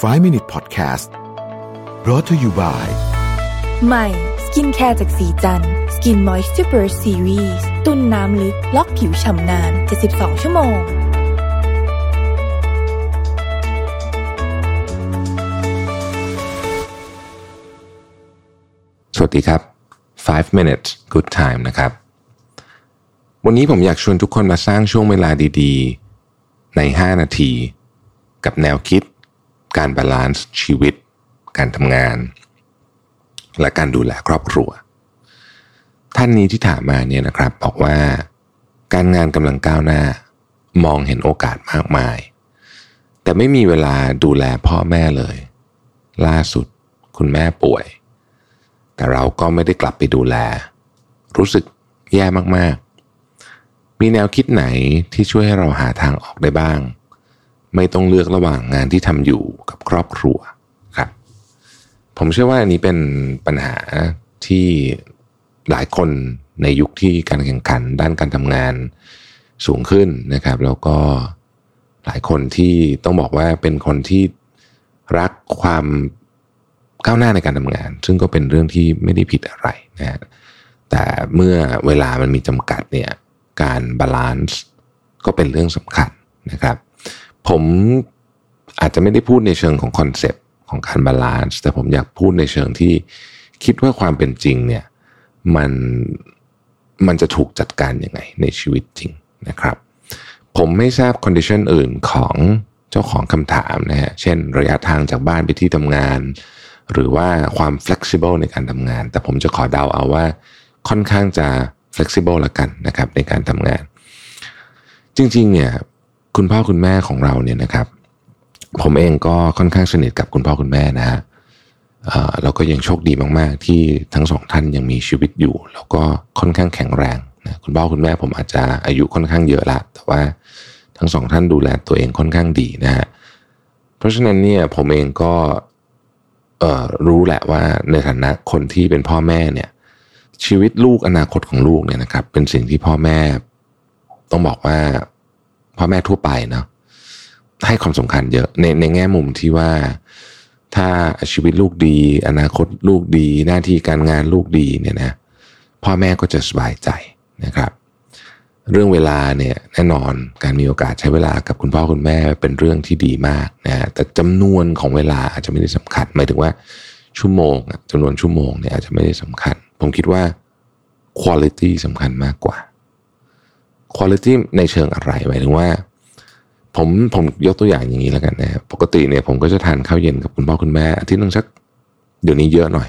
5 Minute Podcast brought to you by ใหม่ skincare จากศรีจันทร์ Skin Moisture Burst Series ตุนน้ำลึก ล็อกผิวฉ่ำนาน 72 ชั่วโมง สวัสดีครับ 5 minutes good time นะครับ วันนี้ผมอยากชวนทุกคนมาสร้างช่วงเวลาดีๆ ใน 5 นาที กับแนวคิด การ balance ชีวิต การทำงาน และการดูแลครอบครัว ท่านนี้ที่ถามมาเนี่ยนะครับบอกว่า การงานกำลังก้าวหน้า มองเห็นโอกาสมากมาย แต่ไม่มีเวลาดูแลพ่อแม่เลย ล่าสุดคุณแม่ป่วย แต่เราก็ไม่ได้กลับไปดูแล รู้สึกแย่มากๆ มีแนวคิดไหนที่ช่วยให้เราหาทางออกได้บ้าง ไม่ต้องเลือกระหว่างงานที่ทำอยู่กับครอบครัวครับ ผมเชื่อว่าอันนี้เป็นปัญหาที่หลายคนในยุคที่การแข่งขันด้านการทำงานสูงขึ้นนะครับ แล้วก็หลายคนที่ต้องบอกว่าเป็นคนที่รักความก้าวหน้าในการทำงาน ซึ่งก็เป็นเรื่องที่ไม่ได้ผิดอะไรนะฮะแต่เมื่อเวลามันมีจำกัดเนี่ยการ balance ก็เป็นเรื่องสำคัญนะครับ ผมอาจจะไม่ได้พูดในเชิงของ concept ของการ balance แต่ผมอยากพูดในเชิงที่คิดว่าความเป็นจริงเนี่ยมันมันจะถูกจัดการยังไงในชีวิตจริงนะครับ ผมไม่ทราบ condition อื่นของเจ้าของคำถามนะฮะเช่นระยะทางจากบ้านไปที่ทำงาน หรือว่าความ flexible ในการทำงาน แต่ผมจะขอเดาเอาว่าค่อนข้างจะ flexible ละกันนะครับในการทำงาน จริงๆเนี่ย คุณพ่อคุณแม่ของเราเนี่ยนะครับ ผมเองก็ค่อนข้างสนิทกับคุณพ่อคุณแม่นะฮะเราก็ยังโชคดีมากๆ ที่ทั้งสองท่านยังมีชีวิตอยู่ แล้วก็ค่อนข้างแข็งแรงนะคุณพ่อคุณแม่ผมอาจจะอายุค่อนข้างเยอะละแต่ว่าทั้งสองท่านดูแลตัวเองค่อนข้างดีนะฮะเพราะฉะนั้นเนี่ยผมเองก็รู้แหละว่าในฐานะคนที่เป็นพ่อแม่เนี่ยชีวิตลูกอนาคตของลูกเนี่ยนะครับ เป็นสิ่งที่พ่อแม่ต้องบอกว่า พ่อแม่ทั่วไปเนาะให้ความสำคัญเยอะในในแง่มุมที่ว่า ถ้าชีวิตลูกดี อนาคตลูกดี หน้าที่การงานลูกดีเนี่ยนะพ่อแม่ก็จะสบายใจนะครับ เรื่องเวลาเนี่ยแน่นอนการมีโอกาสใช้เวลากับคุณพ่อคุณแม่เป็นเรื่องที่ดีมากนะแต่จำนวนของเวลาอาจจะไม่ได้สำคัญหมายถึงว่าชั่วโมงจำนวนชั่วโมงเนี่ยอาจจะไม่ได้สำคัญ ผมคิดว่า quality สำคัญมากกว่า quality ในเชิงอะไรหมายถึงว่า ผมผมยกตัวอย่างอย่างนี้แล้วกันนะปกติเนี่ยผมก็จะทานข้าวเย็นกับคุณพ่อคุณแม่อาทิตย์นึงสักเดี๋ยวนี้เยอะหน่อย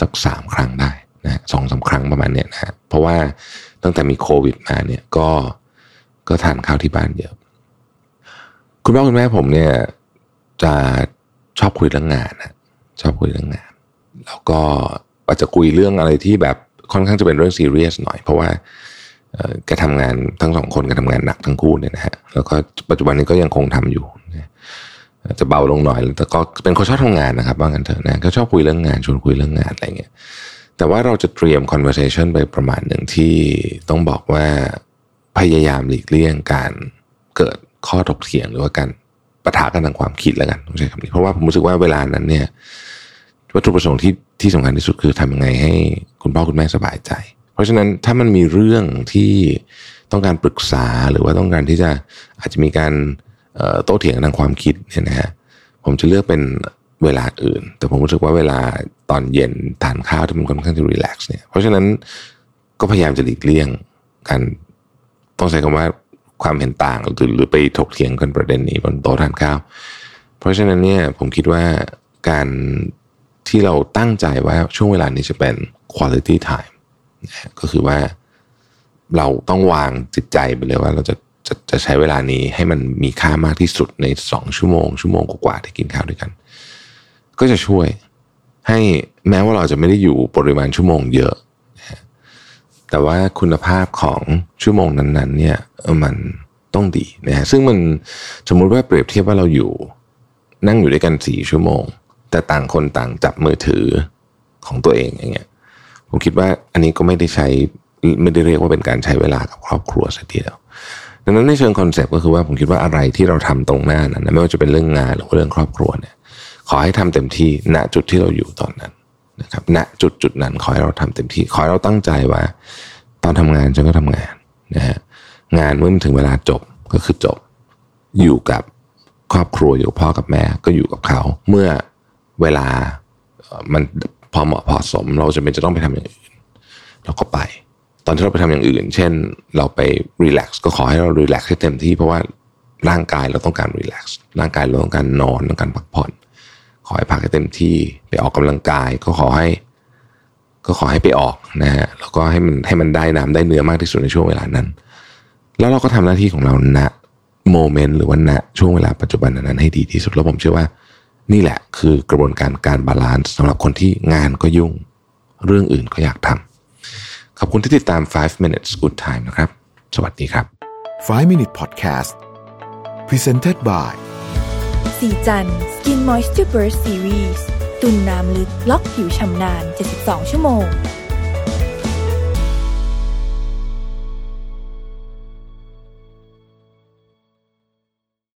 สักสามครั้งได้นะสองสาครั้งประมาณเนี้ยนะเพราะว่าตั้งแต่มีโควิดมาเนี่ยก็ก็ทานข้าวที่บ้านเยอะ คุณพ่อคุณแม่ผมเนี่ยจะชอบคุยเรื่องงานนะชอบคุยเรื่องงาน แล้วก็อาจจะคุยเรื่องอะไรที่แบบค่อนข้างจะเป็นเรื่องซีเรียสหน่อย เพราะว่า แกทำงานทั้งสองคนแกทำงานหนักทั้งคู่เนี่ยนะฮะแล้วก็ปัจจุบันนี้ก็ยังคงทำอยู่จะเบาลงหน่อยแต่ก็เป็นคนชอบทำงานนะครับว่างันเถอะนะก็ชอบคุยเรื่องงานชวนคุยเรื่องงานอะไรเงี้ยแต่ว่าเราจะเตรียม conversation ไปประมาณหนึ่งที่ต้องบอกว่าพยายามหลีกเลี่ยงการเกิดข้อถกเถียงหรือว่าการปะทะกันทางความคิดแล้วกันต้องใช้คำนี้ เพราะว่าผมรู้สึกว่าเวลานั้นเนี่ยวัตถุประสงค์ที่ที่สำคัญที่สุดคือทำยังไงให้คุณพ่อคุณแม่สบายใจ ราะฉะนั้นถ้ามันมีเรื่องที่ต้องการปรึกษาหรือว่าต้องการที่จะอาจจะมีการโต้เถียงทางความคิดเนี่ยนะฮะผมจะเลือกเป็นเวลาอื่น แต่ผมรู้สึกว่าเวลาตอนเย็นทานข้าวที่มันค่อนข้างจะรีแลกซ์เนี่ยเพราะฉะนั้นก็พยายามจะหลีกเลี่ยงการต้องใช้คำว่าความเห็นต่างหรือหรือไปถกเถียงกันประเด็นนี้บนโต๊ะทานข้าว เพราะฉะนั้นเนี่ยผมคิดว่าการที่เราตั้งใจว่าช่วงเวลานี้จะเป็น quality time ก็คือว่าเราต้องวางจิตใจไปเลยว่าเราจะจะจะใช้เวลานี้ให้มันมีค่ามากที่สุดในสองชั่วโมง ชั่วโมงกว่าที่กินข้าวด้วยกัน ก็จะช่วยให้แม้ว่าเราจะไม่ได้อยู่ปริมาณชั่วโมงเยอะ แต่ว่าคุณภาพของชั่วโมงนั้นๆ เนี่ยมันต้องดีนะฮะซึ่งมันสมมุติว่าเปรียบเทียบว่าเราอยู่ นั่งอยู่ด้วยกันสี่ชั่วโมง แต่ต่างคนต่างจับมือถือของตัวเองอย่างเงี้ย ผมคิดว่าอันนี้ก็ไม่ได้ใช้ไม่ได้เรียกว่าเป็นการใช้เวลากับครอบครัวสักทีเดียวดังนั้นในเชิง concept ก็คือว่าผมคิดว่าอะไรที่เราทำตรงหน้านั้นไม่ว่าจะเป็นเรื่องงานหรือเรื่องครอบครัวเนี่ย ขอให้ทำเต็มที่ณจุดที่เราอยู่ตอนนั้นนะครับ ณจุดจุดนั้นขอให้เราทำเต็มที่ ขอให้เราตั้งใจว่า ตอนทำงานฉันก็ทำงานนะฮะงานเมื่อมันถึงเวลาจบก็คือจบ อยู่กับครอบครัวอยู่กับพ่อกับแม่ก็อยู่กับเขา เมื่อเวลามัน อเหมาะพอสม เราจะเป็นจะต้องไปทำอย่างอื่นเราก็ไป ตอนที่เราไปทำอย่างอื่น เช่น เราไปรีแลกซ์ก็ขอให้เรารีแลกซ์ให้เต็มที่เพราะว่าร่างกายเราต้องการรีแลกซ์ร่างกายเราต้องการนอนต้องการพักผ่อน ขอให้พักให้เต็มที่ไปออกกำลังกายก็ขอให้ ก็ขอให้ไปออกนะฮะแล้วก็ให้มันให้มันได้น้ำได้เนื้อมากที่สุดในช่วงเวลานั้น แล้วเราก็ทำหน้าที่ของเราณmoment หรือว่าณช่วงเวลาปัจจุบันนั้นให้ดีที่สุดแล้วผมเชื่อว่า นี่แหละคือกระบวนการการ balance สำหรับคนที่งานก็ยุ่ง เรื่องอื่นก็อยากทำขอบคุณที่ติดตาม 5 minutes good time นะครับ สวัสดีครับ 5 Minute Podcast Presented by ศรีจันทร์ Skin Moisture Burst Series ตุนน้ำลึกล็อกผิวฉ่ำนาน 72 ชั่วโมง